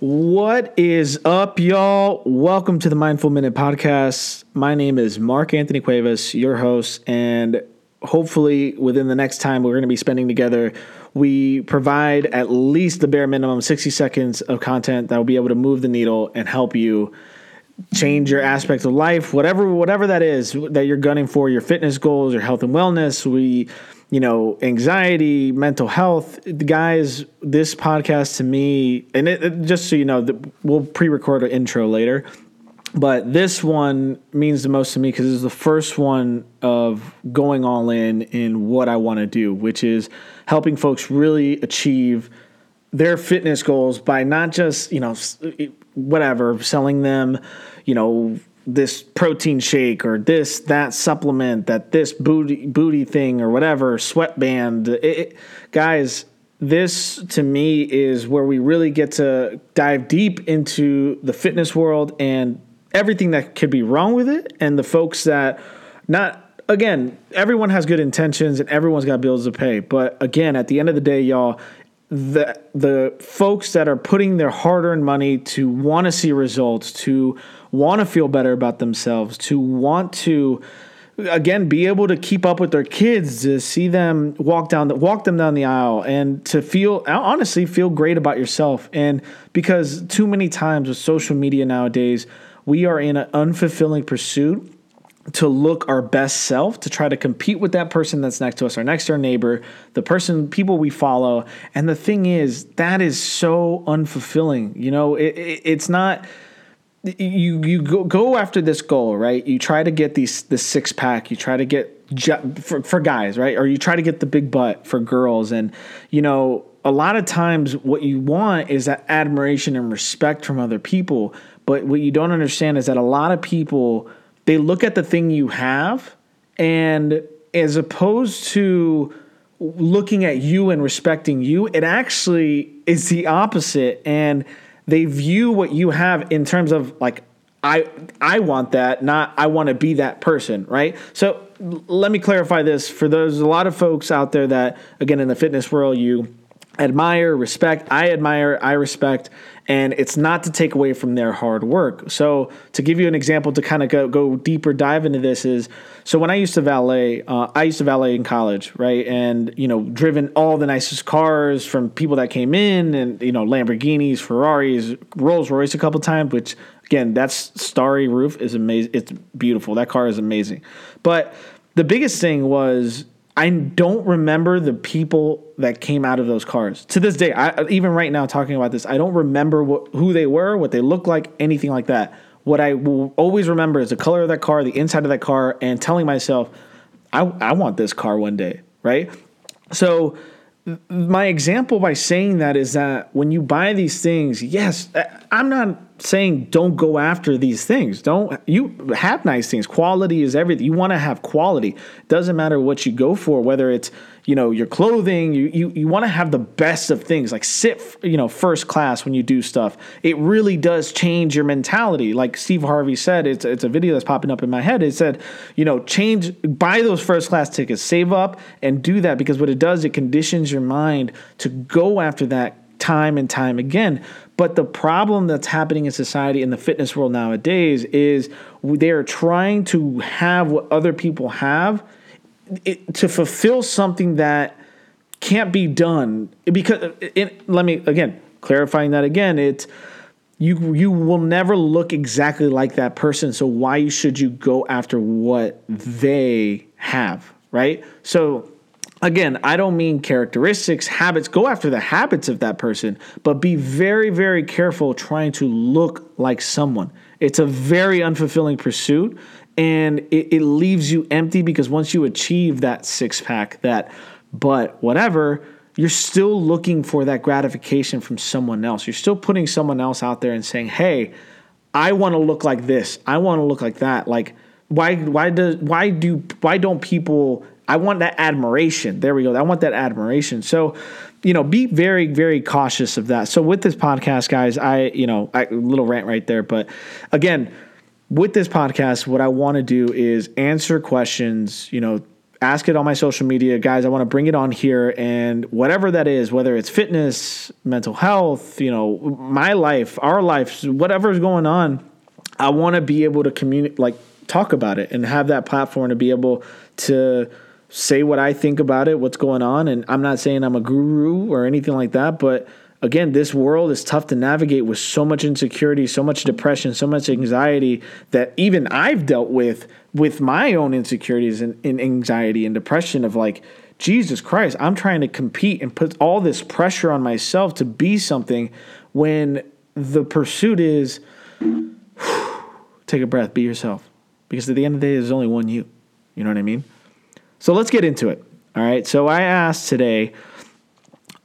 What is up, y'all? Welcome to the Mindful Minute Podcast. My name is Mark Anthony Cuevas, your host, and hopefully within the next time we're going to be spending together, we provide at least the bare minimum 60 seconds of content that will be able to move the needle and help you change your aspect of life, whatever whatever that is that you're gunning for, your fitness goals, your health and wellness. We you know, anxiety, mental health. Guys, this podcast to me, and it, it, just so you know, we'll pre record an intro later, but this one means the most to me because it's the first one of going all in in what I want to do, which is helping folks really achieve their fitness goals by not just, you know, whatever, selling them, you know, this protein shake or this that supplement that this booty booty thing or whatever sweatband it, it, guys this to me is where we really get to dive deep into the fitness world and everything that could be wrong with it and the folks that not again everyone has good intentions and everyone's got bills to pay. But again at the end of the day y'all the the folks that are putting their hard-earned money to want to see results to want to feel better about themselves, to want to again be able to keep up with their kids, to see them walk down the, walk them down the aisle, and to feel honestly feel great about yourself. And because too many times with social media nowadays, we are in an unfulfilling pursuit to look our best self, to try to compete with that person that's next to us, our next door neighbor, the person, people we follow. And the thing is, that is so unfulfilling. You know, it, it, it's not you you go, go after this goal, right? You try to get these the six pack. You try to get for for guys, right? Or you try to get the big butt for girls, and you know a lot of times what you want is that admiration and respect from other people. But what you don't understand is that a lot of people they look at the thing you have, and as opposed to looking at you and respecting you, it actually is the opposite and they view what you have in terms of like I I want that, not I want to be that person, right? So let me clarify this for those a lot of folks out there that again in the fitness world you admire, respect, I admire, I respect, and it's not to take away from their hard work. So to give you an example to kind of go, go deeper dive into this is so when I used to valet, uh, I used to valet in college, right? And you know, driven all the nicest cars from people that came in, and you know, Lamborghinis, Ferraris, Rolls Royce a couple times. Which again, that's starry roof is amazing. It's beautiful. That car is amazing. But the biggest thing was I don't remember the people that came out of those cars to this day. I, even right now, talking about this, I don't remember who they were, what they looked like, anything like that. What I will always remember is the color of that car, the inside of that car, and telling myself, I, I want this car one day, right? So, my example by saying that is that when you buy these things, yes, uh, I'm not saying don't go after these things. Don't you have nice things. Quality is everything. You want to have quality. Doesn't matter what you go for, whether it's you know your clothing. You you, you want to have the best of things. Like sit you know first class when you do stuff. It really does change your mentality. Like Steve Harvey said, it's it's a video that's popping up in my head. It said you know change buy those first class tickets, save up and do that because what it does it conditions your mind to go after that time and time again. But the problem that's happening in society in the fitness world nowadays is they're trying to have what other people have it, to fulfill something that can't be done because it, let me again clarifying that again it's you you will never look exactly like that person so why should you go after what they have right so again, I don't mean characteristics, habits. Go after the habits of that person, but be very, very careful trying to look like someone. It's a very unfulfilling pursuit and it, it leaves you empty because once you achieve that six pack, that but whatever, you're still looking for that gratification from someone else. You're still putting someone else out there and saying, hey, I want to look like this. I want to look like that. Like, why why does why do why don't people I want that admiration. There we go. I want that admiration. So, you know, be very, very cautious of that. So, with this podcast, guys, I, you know, I, little rant right there. But again, with this podcast, what I want to do is answer questions, you know, ask it on my social media, guys. I want to bring it on here, and whatever that is, whether it's fitness, mental health, you know, my life, our lives, whatever's going on, I want to be able to communicate, like talk about it, and have that platform to be able to say what I think about it, what's going on. And I'm not saying I'm a guru or anything like that, but again, this world is tough to navigate with so much insecurity, so much depression, so much anxiety that even I've dealt with with my own insecurities and, and anxiety and depression of like, Jesus Christ, I'm trying to compete and put all this pressure on myself to be something when the pursuit is take a breath, be yourself. Because at the end of the day, there's only one you. You know what I mean? So let's get into it. All right. So I asked today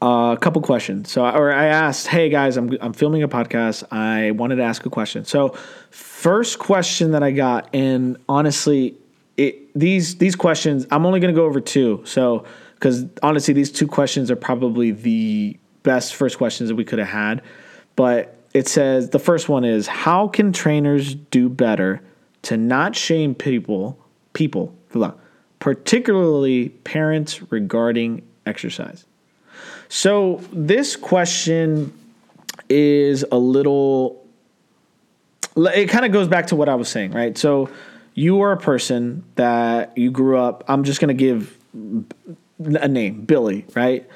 uh, a couple questions. So, or I asked, "Hey guys, I'm I'm filming a podcast. I wanted to ask a question." So, first question that I got, and honestly, it these these questions, I'm only going to go over two. So, because honestly, these two questions are probably the best first questions that we could have had. But it says the first one is, "How can trainers do better to not shame people people?" Particularly parents regarding exercise. So, this question is a little, it kind of goes back to what I was saying, right? So, you are a person that you grew up, I'm just going to give a name, Billy, right?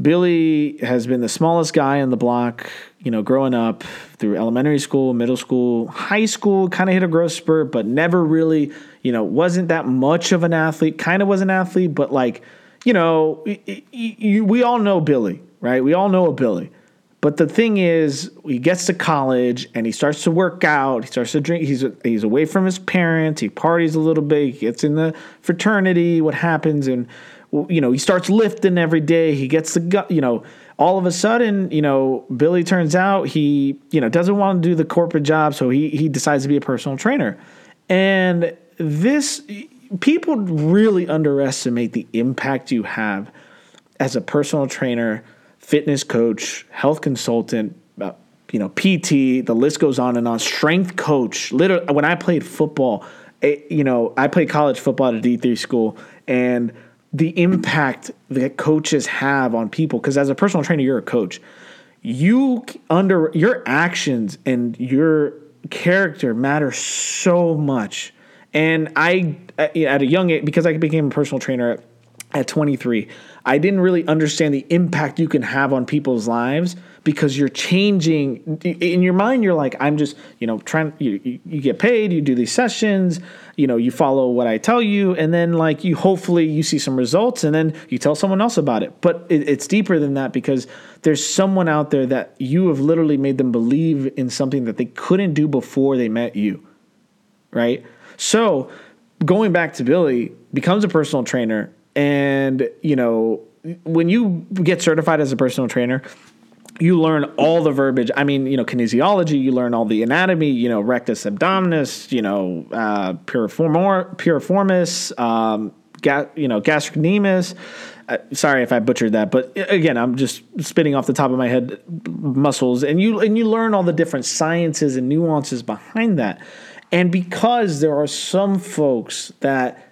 Billy has been the smallest guy on the block, you know, growing up through elementary school, middle school, high school, kind of hit a growth spurt, but never really, you know, wasn't that much of an athlete, kind of was an athlete, but like, you know, we all know Billy, right? We all know a Billy. But the thing is, he gets to college and he starts to work out. He starts to drink. He's he's away from his parents. He parties a little bit. He gets in the fraternity. What happens? And you know, he starts lifting every day. He gets the gut, you know, all of a sudden, you know, Billy turns out he, you know, doesn't want to do the corporate job, so he he decides to be a personal trainer. And this people really underestimate the impact you have as a personal trainer, fitness coach, health consultant, uh, you know, PT, the list goes on and on, strength coach. Literally when I played football, it, eh, you know, I played college football at a D3 school and the impact that coaches have on people because as a personal trainer you're a coach you under your actions and your character matter so much and i uh, at a young age because i became a personal trainer at, at 23 i didn't really understand the impact you can have on people's lives because you're changing in your mind you're like i'm just you know trying you, you get paid you do these sessions you know you follow what i tell you and then like you hopefully you see some results and then you tell someone else about it. But it, it's deeper than that because there's someone out there that you have literally made them believe in something that they couldn't do before they met you right so going back to billy becomes a personal trainer and you know when you get certified as a personal trainer you learn all the verbiage. I mean, you know, kinesiology, you learn all the anatomy, you know, rectus abdominis, you know, uh, piriformis, um, ga- you know, gastrocnemius. Uh, sorry if I butchered that, but again, I'm just spitting off the top of my head muscles, and you and you learn all the different sciences and nuances behind that. And because there are some folks that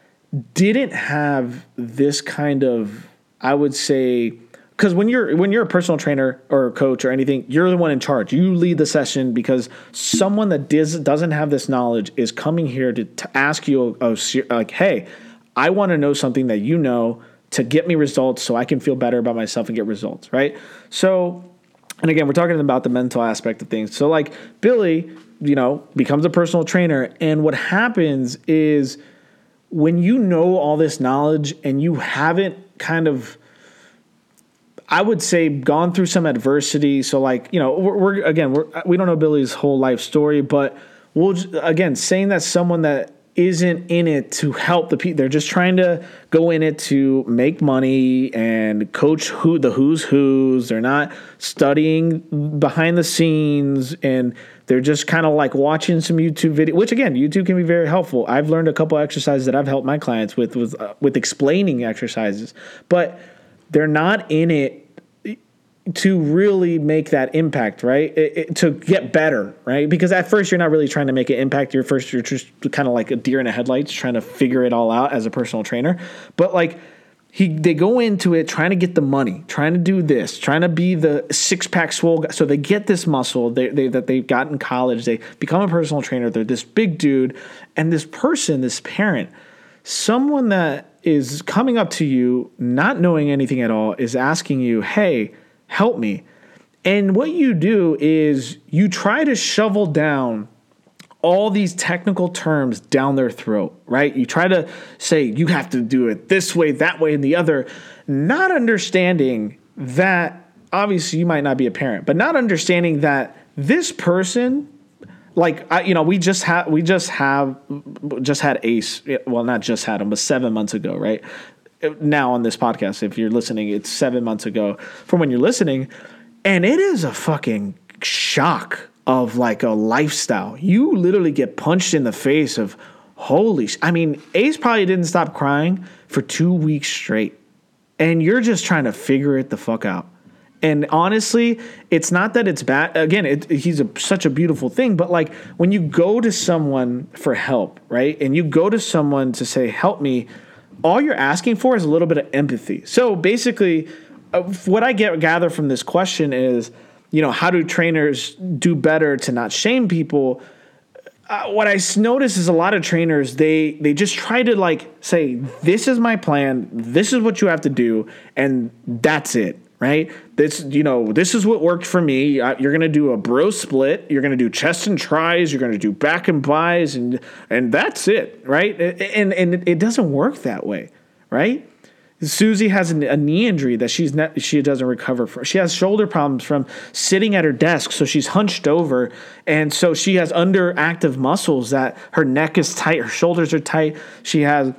didn't have this kind of, I would say, because when you're when you're a personal trainer or a coach or anything, you're the one in charge. You lead the session because someone that does, doesn't have this knowledge is coming here to, to ask you, a, a, like, hey, I want to know something that you know to get me results, so I can feel better about myself and get results, right? So, and again, we're talking about the mental aspect of things. So, like Billy, you know, becomes a personal trainer, and what happens is when you know all this knowledge and you haven't kind of I would say gone through some adversity. So like you know we're, we're again we're, we don't know Billy's whole life story, but we'll again saying that someone that isn't in it to help the people. They're just trying to go in it to make money and coach who the who's who's. They're not studying behind the scenes and they're just kind of like watching some YouTube video, which again, YouTube can be very helpful. I've learned a couple exercises that I've helped my clients with with uh, with explaining exercises, but they're not in it to really make that impact, right? It, it, to get better, right? Because at first you're not really trying to make an impact. You're first you're just kind of like a deer in the headlights, trying to figure it all out as a personal trainer. But like he, they go into it trying to get the money, trying to do this, trying to be the six pack swole guy. So they get this muscle they, they, that they've got in college. They become a personal trainer. They're this big dude, and this person, this parent, someone that is coming up to you, not knowing anything at all, is asking you, "Hey." help me. And what you do is you try to shovel down all these technical terms down their throat, right? You try to say you have to do it this way, that way, and the other, not understanding that obviously you might not be a parent, but not understanding that this person like I, you know we just had we just have just had ace well not just had him but seven months ago right now on this podcast. If you're listening, it's seven months ago from when you're listening. And it is a fucking shock of like a lifestyle. You literally get punched in the face of holy. Sh- I mean, Ace probably didn't stop crying for two weeks straight. And you're just trying to figure it the fuck out. And honestly, it's not that it's bad. Again, it, he's a, such a beautiful thing, but like when you go to someone for help, right? And you go to someone to say, help me, all you're asking for is a little bit of empathy. So basically, uh, what I get gather from this question is, you know, how do trainers do better to not shame people? Uh, what I notice is a lot of trainers they they just try to like say this is my plan, this is what you have to do, and that's it right? This, you know, this is what worked for me. You're to do a bro split. You're to do chest and tris. You're to do back and bis, and and that's it, right? And and it doesn't work that way, right? Susie has a knee injury that she's she doesn't recover from. She has shoulder problems from sitting at her desk, so she's hunched over, and so she has underactive muscles that her neck is tight, her shoulders are tight. She has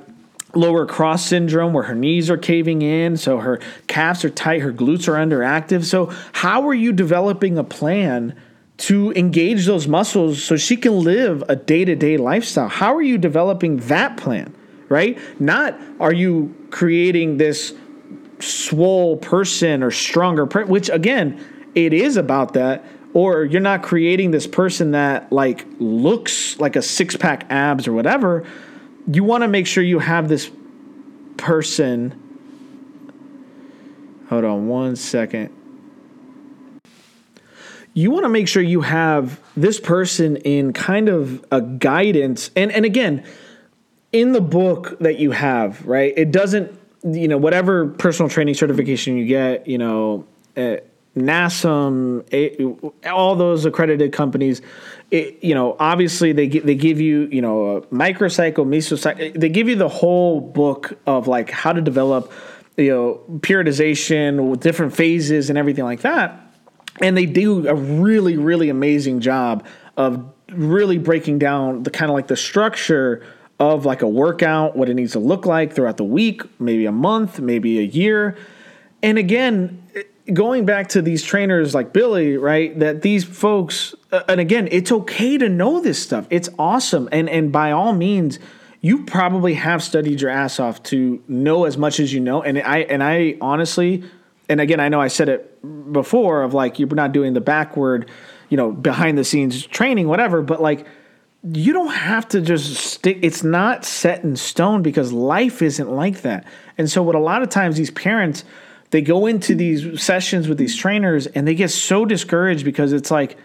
lower cross syndrome where her knees are caving in, so her calves are tight, her glutes are underactive. So, how are you developing a plan to engage those muscles so she can live a day to day lifestyle? How are you developing that plan, right? Not are you creating this swole person or stronger, per- which again, it is about that. Or you're not creating this person that like looks like a six pack abs or whatever you want to make sure you have this person. Hold on one second. You want to make sure you have this person in kind of a guidance. And, and again, in the book that you have, right, it doesn't, you know, whatever personal training certification you get, you know, uh, NASM, all those accredited companies, it, you know, obviously they they give you, you know, a microcycle, mesocycle. They give you the whole book of like how to develop, you know, periodization with different phases and everything like that. And they do a really, really amazing job of really breaking down the kind of like the structure of like a workout, what it needs to look like throughout the week, maybe a month, maybe a year. And again, going back to these trainers like Billy, right? That these folks, uh, and again, it's okay to know this stuff. It's awesome, and and by all means, you probably have studied your ass off to know as much as you know. And I and I honestly, and again, I know I said it before of like you're not doing the backward, you know, behind the scenes training, whatever. But like, you don't have to just stick. It's not set in stone because life isn't like that. And so, what a lot of times these parents they go into these sessions with these trainers and they get so discouraged because it's like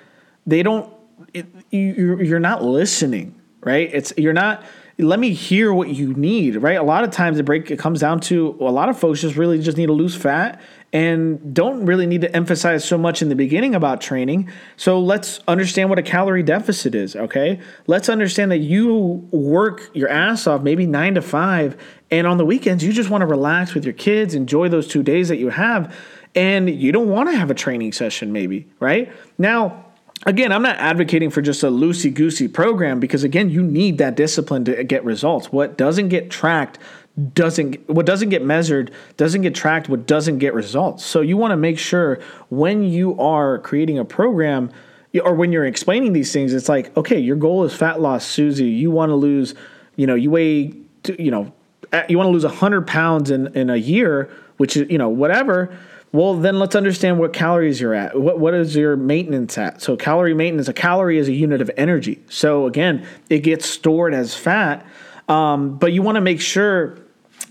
they don't it, you, you're not listening right it's you're not let me hear what you need right a lot of times the break it comes down to a lot of folks just really just need to lose fat and don't really need to emphasize so much in the beginning about training. So let's understand what a calorie deficit is, okay? Let's understand that you work your ass off maybe 9 to 5 and on the weekends you just want to relax with your kids, enjoy those 2 days that you have and you don't want to have a training session maybe, right? Now, again, I'm not advocating for just a loosey goosey program because, again, you need that discipline to get results. What doesn't get tracked doesn't what doesn't get measured doesn't get tracked what doesn't get results so you want to make sure when you are creating a program or when you're explaining these things it's like okay your goal is fat loss susie you want to lose you know you weigh you know you want to lose 100 pounds in in a year which is you know whatever Well, then let's understand what calories you're at. What what is your maintenance at? So calorie maintenance, a calorie is a unit of energy. So again, it gets stored as fat, um, but you want to make sure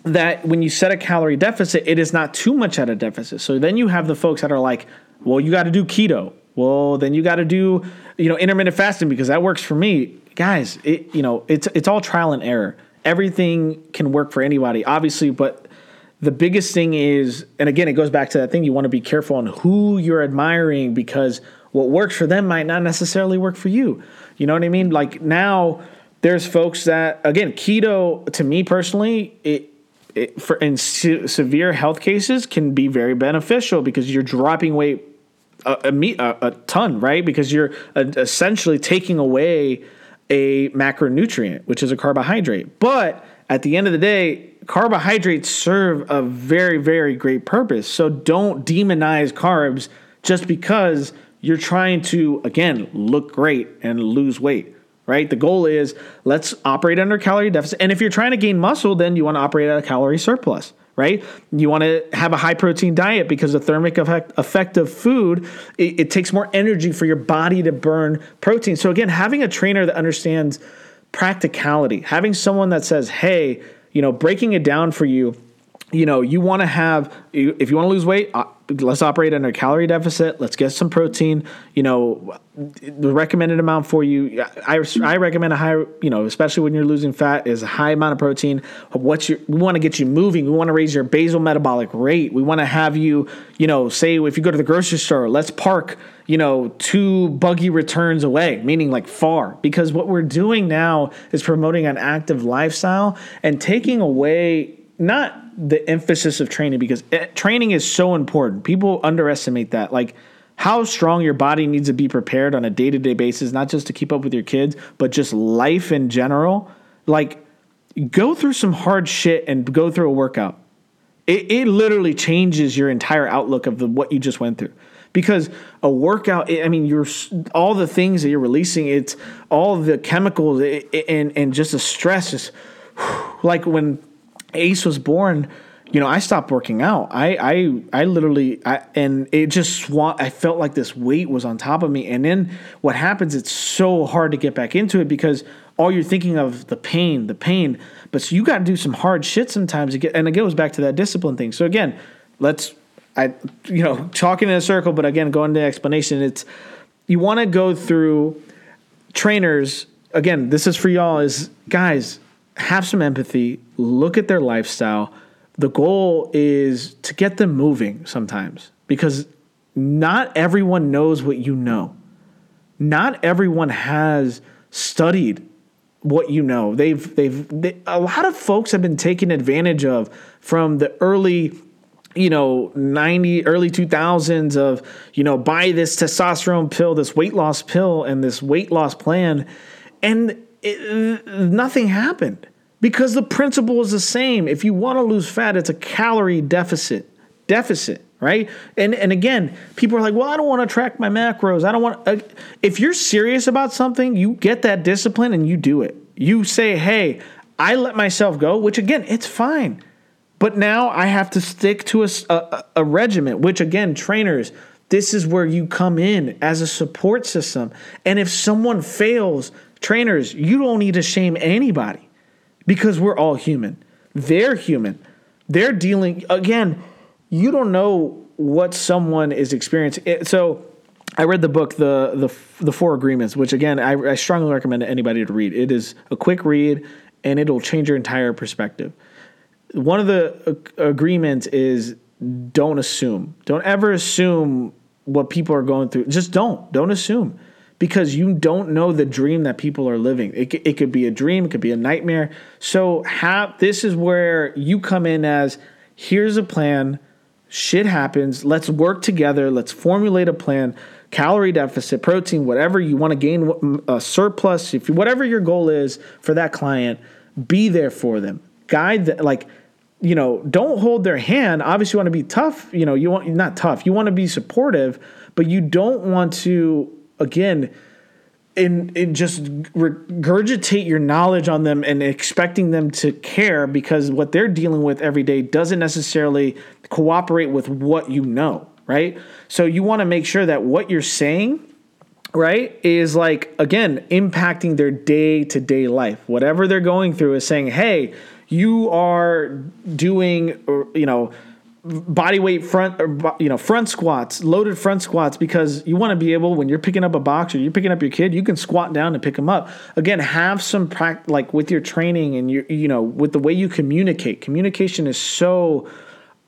that when you set a calorie deficit, it is not too much at a deficit. So then you have the folks that are like, well, you got to do keto. Well, then you got to do you know intermittent fasting because that works for me, guys. It you know it's it's all trial and error. Everything can work for anybody, obviously, but the biggest thing is, and again, it goes back to that thing you want to be careful on who you're admiring because what works for them might not necessarily work for you. You know what I mean? Like now, there's folks that, again, keto to me personally, it, it for in se- severe health cases can be very beneficial because you're dropping weight a, a, a, ton, right? Because you're uh, essentially taking away a macronutrient, which is a carbohydrate. But at the end of the day, carbohydrates serve a very, very great purpose. So don't demonize carbs just because you're trying to, again, look great and lose weight, right? The goal is let's operate under calorie deficit. And if you're trying to gain muscle, then you want to operate at a calorie surplus, right? You want to have a high protein diet because the thermic effect, effect of food, it, it takes more energy for your body to burn protein. So again, having a trainer that understands practicality, having someone that says, hey, you know, breaking it down for you, you know, you want to have, if you want to lose weight, uh, let's operate under a calorie deficit. Let's get some protein. You know, the recommended amount for you. I, I recommend a high, you know, especially when you're losing fat, is a high amount of protein. What's your? We want to get you moving. We want to raise your basal metabolic rate. We want to have you, you know, say if you go to the grocery store, let's park, you know, two buggy returns away, meaning like far, because what we're doing now is promoting an active lifestyle and taking away not the emphasis of training because eh, training is so important. People underestimate that. Like how strong your body needs to be prepared on a day to day basis, not just to keep up with your kids, but just life in general. Like go through some hard shit and go through a workout. It, it literally changes your entire outlook of the, what you just went through because a workout i mean you're all the things that you're releasing it's all the chemicals and and just the stress is like when Ace was born, you know, I stopped working out. I I I literally I and it just swung I felt like this weight was on top of me. And then what happens, it's so hard to get back into it because all you're thinking of the pain, the pain. But so you got to do some hard shit sometimes to get and it goes back to that discipline thing. So again, let's I you know, talking in a circle, but again, going to explanation, it's you want to go through trainers again, this is for y'all is guys, have some empathy, look at their lifestyle. The goal is to get them moving sometimes because not everyone knows what you know. Not everyone has studied what you know. They've they've they, a lot of folks have been taken advantage of from the early you know 90 early 2000s of you know buy this testosterone pill this weight loss pill and this weight loss plan and it, nothing happened because the principle is the same. If you want to lose fat, it's a calorie deficit. Deficit, right? And and again, people are like, "Well, I don't want to track my macros. I don't want uh, if you're serious about something, you get that discipline and you do it. You say, "Hey, I let myself go," which again, it's fine. But now I have to stick to a, a, a regiment, which again, trainers, this is where you come in as a support system. And if someone fails, trainers, you don't need to shame anybody because we're all human. They're human. They're dealing, again, you don't know what someone is experiencing. So, I read the book, the the the Four Agreements, which again I, I strongly recommend to anybody to read. It is a quick read, and it'll change your entire perspective. One of the agreements is don't assume. Don't ever assume what people are going through. Just don't. Don't assume because you don't know the dream that people are living. It, it could be a dream, it could be a nightmare. So have this is where you come in as here's a plan, shit happens, let's work together, let's formulate a plan, calorie deficit, protein, whatever you want to gain a surplus, if you, whatever your goal is for that client, be there for them. Guide them like you know, don't hold their hand. Obviously, you want to be tough. You know, you want not tough. You want to be supportive, but you don't want to again, in, in just regurgitate your knowledge on them and expecting them to care because what they're dealing with every day doesn't necessarily cooperate with what you know, right? So you want to make sure that what you're saying right is like again impacting their day-to-day life whatever they're going through is saying hey you are doing you know body weight front or you know front squats loaded front squats because you want to be able when you're picking up a box or you're picking up your kid you can squat down and pick them up. Again have some practice like with your training and you you know with the way you communicate. Communication is so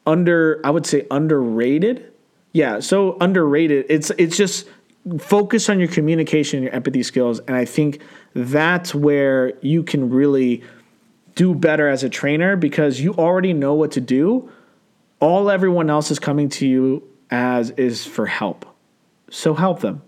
under i would say underrated. Yeah so underrated. It's it's just focus on your communication and your empathy skills and i think that's where you can really do better as a trainer because you already know what to do all everyone else is coming to you as is for help. So help them.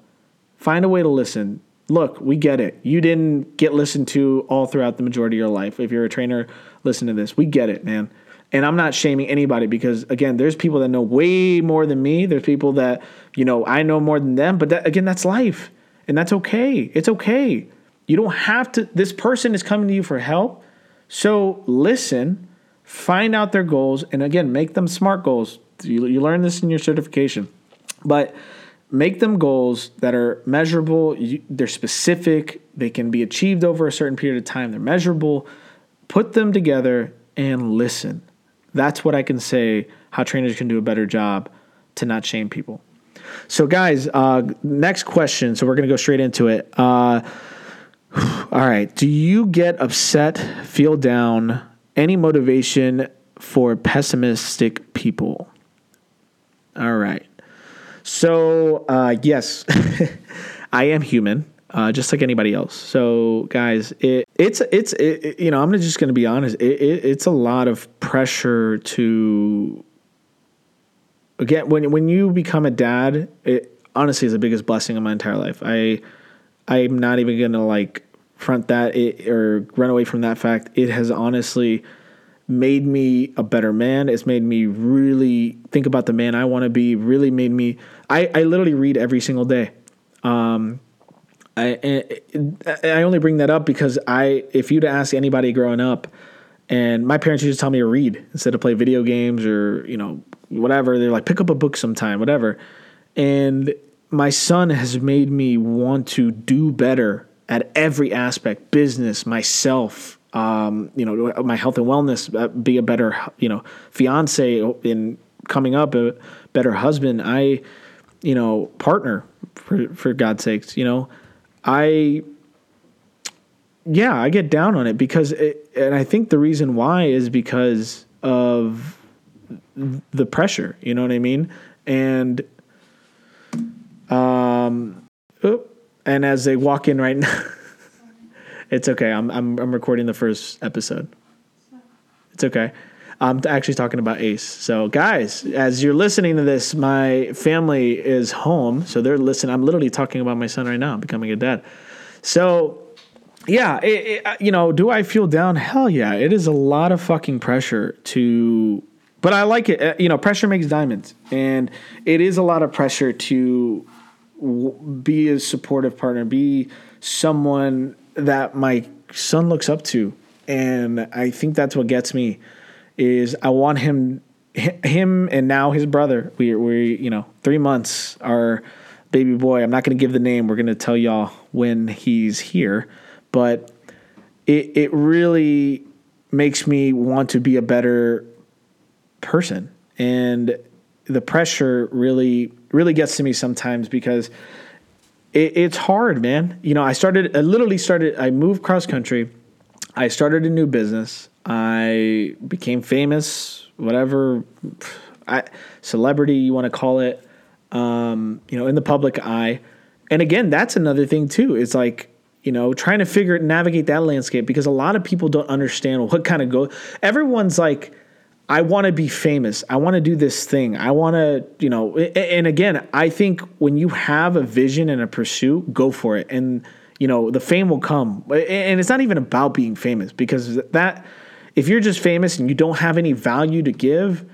Find a way to listen. Look, we get it. You didn't get listened to all throughout the majority of your life. If you're a trainer, listen to this. We get it, man. And I'm not shaming anybody because again, there's people that know way more than me. There's people that, you know, I know more than them, but that, again, that's life. And that's okay. It's okay. You don't have to this person is coming to you for help. So listen find out their goals, and again, make them smart goals. You, you learn this in your certification, but make them goals that are measurable, you, they're specific, they can be achieved over a certain period of time, they're measurable. Put them together and listen. That's what I can say how trainers can do a better job to not shame people. So, guys, uh, next question. So, we're going to go straight into it. Uh, all right. Do you get upset, feel down, any motivation for pessimistic people? All right. So, uh, yes, I am human, uh, just like anybody else. So, guys, it, it's it's it, you know I'm just going to be honest. It, it, it's a lot of pressure to again when when you become a dad. It honestly is the biggest blessing of my entire life. I I'm not even going to like front that it, or run away from that fact. It has honestly made me a better man. It's made me really think about the man I want to be. Really made me. I, I literally read every single day. Um, I I only bring that up because I if you'd ask anybody growing up, and my parents used to tell me to read instead of play video games or you know whatever. They're like pick up a book sometime, whatever. And my son has made me want to do better at every aspect business myself um, you know my health and wellness uh, be a better you know fiance in coming up a better husband. I you know partner for for god's sakes you know. I yeah i get down on it because it, and i think the reason why is because of the pressure you know what i mean? And um and as they walk in right now It's okay. I'm I'm I'm recording the first episode. It's okay. I'm actually talking about Ace. So, guys, as you're listening to this, my family is home, so they're listening. I'm literally talking about my son right now, becoming a dad. So, yeah, it, it, uh, you know, do I feel down? Hell yeah! It is a lot of fucking pressure to, but I like it. Uh, you know, pressure makes diamonds, and it is a lot of pressure to be a supportive partner, be someone that my son looks up to, and I think that's what gets me. Is I want him, him, and now his brother. We we you know three months. Our baby boy. I'm not going to give the name. We're going to tell y'all when he's here, but it it really makes me want to be a better person and the pressure really really gets to me sometimes because it, it's hard, man. You know, I started, I literally started, I moved cross country. I started a new business. I became famous, whatever, I, celebrity you want to call it, um, you know, in the public eye. And again, that's another thing too. It's like, you know, trying to figure navigate that landscape because a lot of people don't understand what kind of go. Everyone's like, I want to be famous. I want to do this thing. I want to, you know, and again, I think when you have a vision and a pursuit, go for it. And, you know, the fame will come. And it's not even about being famous because that, if you're just famous and you don't have any value to give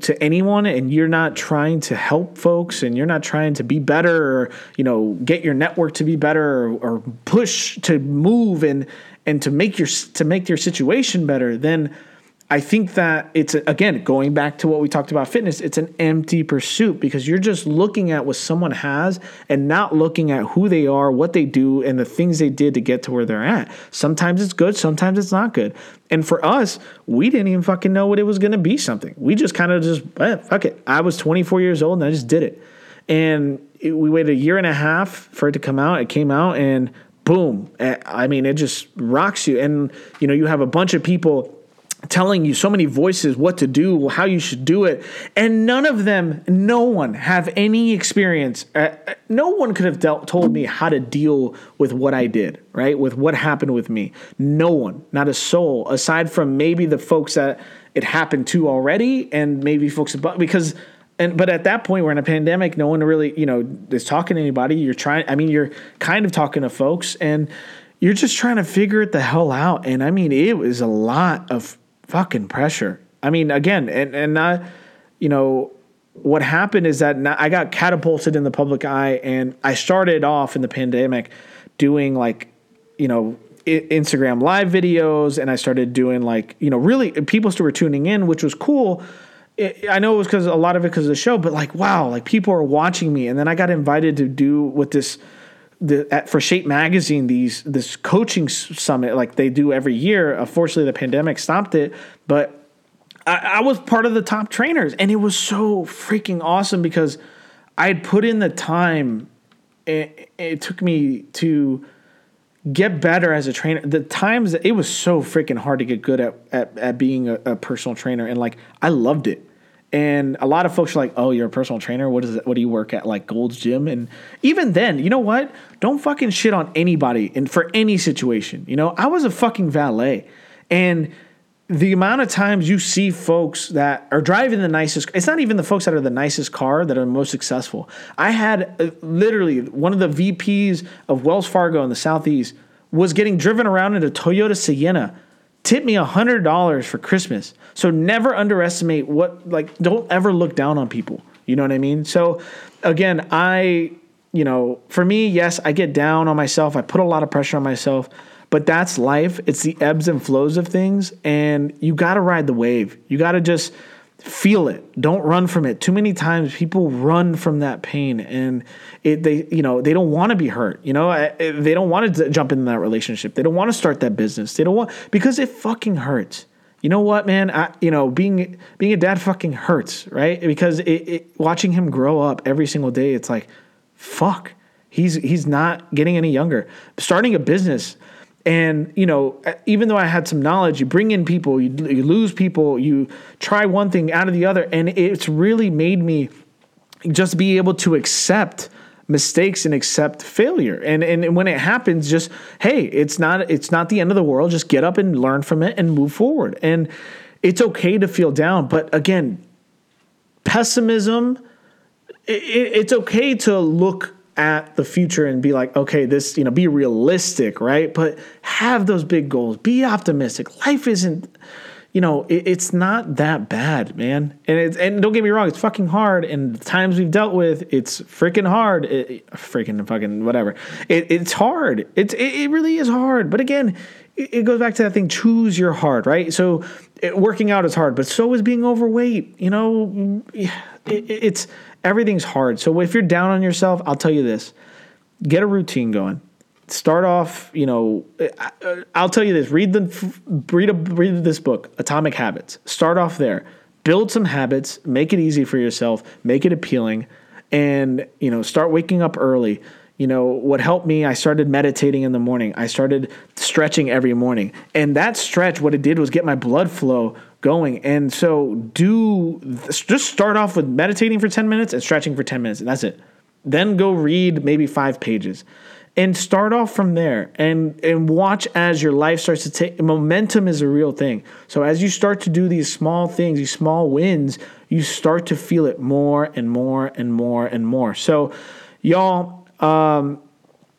to anyone and you're not trying to help folks and you're not trying to be better or, you know, get your network to be better or, or push to move and, and to make your, to make your situation better, then, I think that it's again going back to what we talked about fitness. It's an empty pursuit because you're just looking at what someone has and not looking at who they are, what they do, and the things they did to get to where they're at. Sometimes it's good, sometimes it's not good. And for us, we didn't even fucking know what it was to be. Something we just kind of just eh, fuck it. I was 24 years old and I just did it. And it, we waited a year and a half for it to come out. It came out and boom. Eh, I mean, it just rocks you. And you know, you have a bunch of people telling you so many voices what to do, how you should do it, and none of them, no one have any experience. Uh, no one could have dealt, told me how to deal with what I did, right? With what happened with me. No one, not a soul, aside from maybe the folks that it happened to already, and maybe folks above, because. And but at that point, we're in a pandemic. No one really, you know, is talking to anybody. You're trying. I mean, you're kind of talking to folks, and you're just trying to figure it the hell out. And I mean, it was a lot of fucking pressure. I mean, again, and and not, you know, what happened is that I got catapulted in the public eye, and I started off in the pandemic doing like, you know, Instagram live videos, and I started doing like, you know, really uh, people still were tuning in, which was cool. I know it was because a lot of it because of the show, but like, wow, like people are watching me, and then I got invited to do with this the at, for Shape Magazine these this coaching summit like they do every year. Unfortunately, the pandemic stopped it, but I, I was part of the top trainers, and it was so freaking awesome because I had put in the time. It, it took me to get better as a trainer. The times it was so freaking hard to get good at at, at being a, a personal trainer, and like I loved it. And a lot of folks are like, "Oh, you're a personal trainer. What is it? What do you work at? Like Gold's Gym?" And even then, you know what? Don't fucking shit on anybody and for any situation. You know, I was a fucking valet, and the amount of times you see folks that are driving the nicest it's not even the folks that are the nicest car that are most successful i had uh, literally one of the vps of wells fargo in the southeast was getting driven around in a toyota sienna tip me a hundred dollars for Christmas. So never underestimate what like don't ever look down on people. You know what I mean? So again, I you know, for me, yes, I get down on myself. I put a lot of pressure on myself, but that's life. It's the ebbs and flows of things and you got to ride the wave. You got to just feel it. Don't run from it. Too many times people run from that pain and it they you know they don't want to be hurt you know? Eh, they don't want to jump into that relationship. They don't want to start that business. They don't want because it fucking hurts. You know what man? I, you know being being a dad fucking hurts right? Because it, it, watching him grow up every single day it's like fuck. He's he's not getting any younger. Starting a business and you know, uh, even though I had some knowledge, you bring in people, you, you lose people, you try one thing out of the other, and it's really made me just be able to accept mistakes and accept failure. And and when it happens, just hey, it's not it's not the end of the world. Just get up and learn from it and move forward. And it's okay to feel down, but again, pessimism. It, it's okay to look at the future and be like, okay, this, you know, be realistic, right? But have those big goals, be optimistic. Life isn't, you know, it, it's not that bad, man. And it's, and don't get me wrong, it's fucking hard. And the times we've dealt with, it's freaking hard. It, freaking fucking whatever. It, it's hard. It's, it, it really is hard. But again, it, it goes back to that thing choose your heart, right? So working out is hard, but so is being overweight. You know, it's, everything's hard. So if you're down on yourself, I'll tell you this get a routine going. Start off, you know, I'll tell you this read, the, read, a, read this book, Atomic Habits. Start off there. Build some habits, make it easy for yourself, make it appealing, and, you know, start waking up early you know what helped me i started meditating in the morning i started stretching every morning and that stretch what it did was get my blood flow going. And so do just start off with meditating for 10 minutes and stretching for 10 minutes, and that's it. Then go read maybe five pages. And start off from there and, and watch as your life starts to take momentum is a real thing. So as you start to do these small things, these small wins, you start to feel it more and more and more and more. So y'all, um,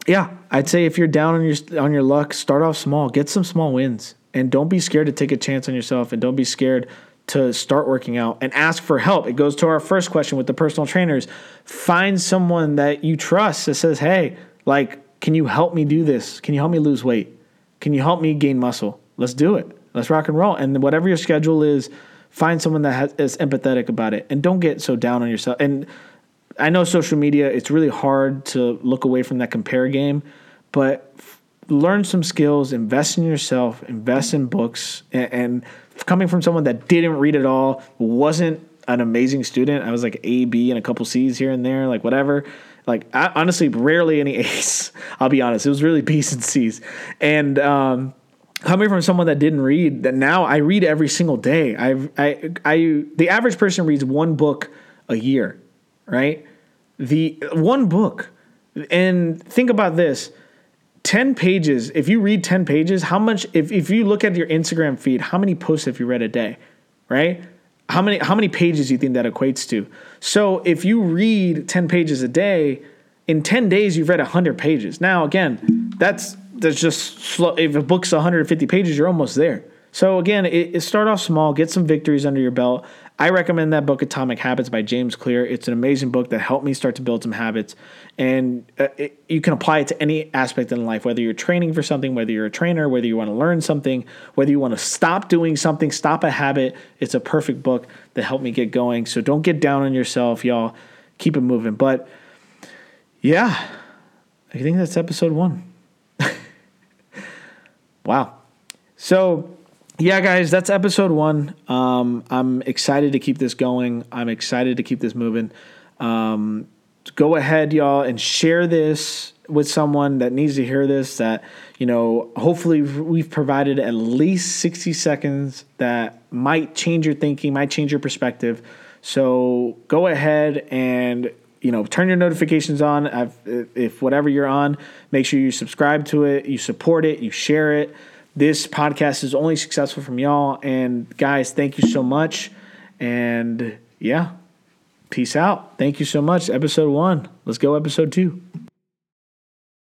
yeah, I'd say if you're down on your on your luck, start off small. Get some small wins and don't be scared to take a chance on yourself and don't be scared to start working out and ask for help. It goes to our first question with the personal trainers. Find someone that you trust that says, "Hey, like, can you help me do this? Can you help me lose weight? Can you help me gain muscle? Let's do it." Let's rock and roll. And whatever your schedule is, find someone that has, is empathetic about it, and don't get so down on yourself. And I know social media; it's really hard to look away from that compare game, but learn some skills, invest in yourself, invest in books, and, and coming from someone that didn't read at all, wasn't an amazing student. I was like A, B, and a couple C's here and there, like whatever. Like I, honestly, rarely any A's. I'll be honest. It was really B's and C's, and um, coming from someone that didn't read, that now I read every single day. I've I, I, the average person reads one book a year, right? The one book, and think about this. 10 pages, if you read 10 pages, how much, if, if you look at your Instagram feed, how many posts have you read a day, right? How many, how many pages do you think that equates to? So if you read 10 pages a day, in 10 days, you've read 100 pages. Now, again, that's, that's just slow. If a book's 150 pages, you're almost there. So again, it, it start off small, get some victories under your belt. I recommend that book, Atomic Habits by James Clear. It's an amazing book that helped me start to build some habits, and uh, it, you can apply it to any aspect in life. Whether you're training for something, whether you're a trainer, whether you want to learn something, whether you want to stop doing something, stop a habit. It's a perfect book that helped me get going. So don't get down on yourself, y'all. Keep it moving. But yeah, I think that's episode one. wow. So yeah, guys, that's episode one. Um, I'm excited to keep this going. I'm excited to keep this moving. Um, go ahead, y'all, and share this with someone that needs to hear this. That you know, hopefully, we've provided at least 60 seconds that might change your thinking, might change your perspective. So go ahead and you know turn your notifications on. I've, if whatever you're on, make sure you subscribe to it, you support it, you share it. This podcast is only successful from y'all. And guys, thank you so much. And yeah, peace out. Thank you so much. Episode one. Let's go, episode two.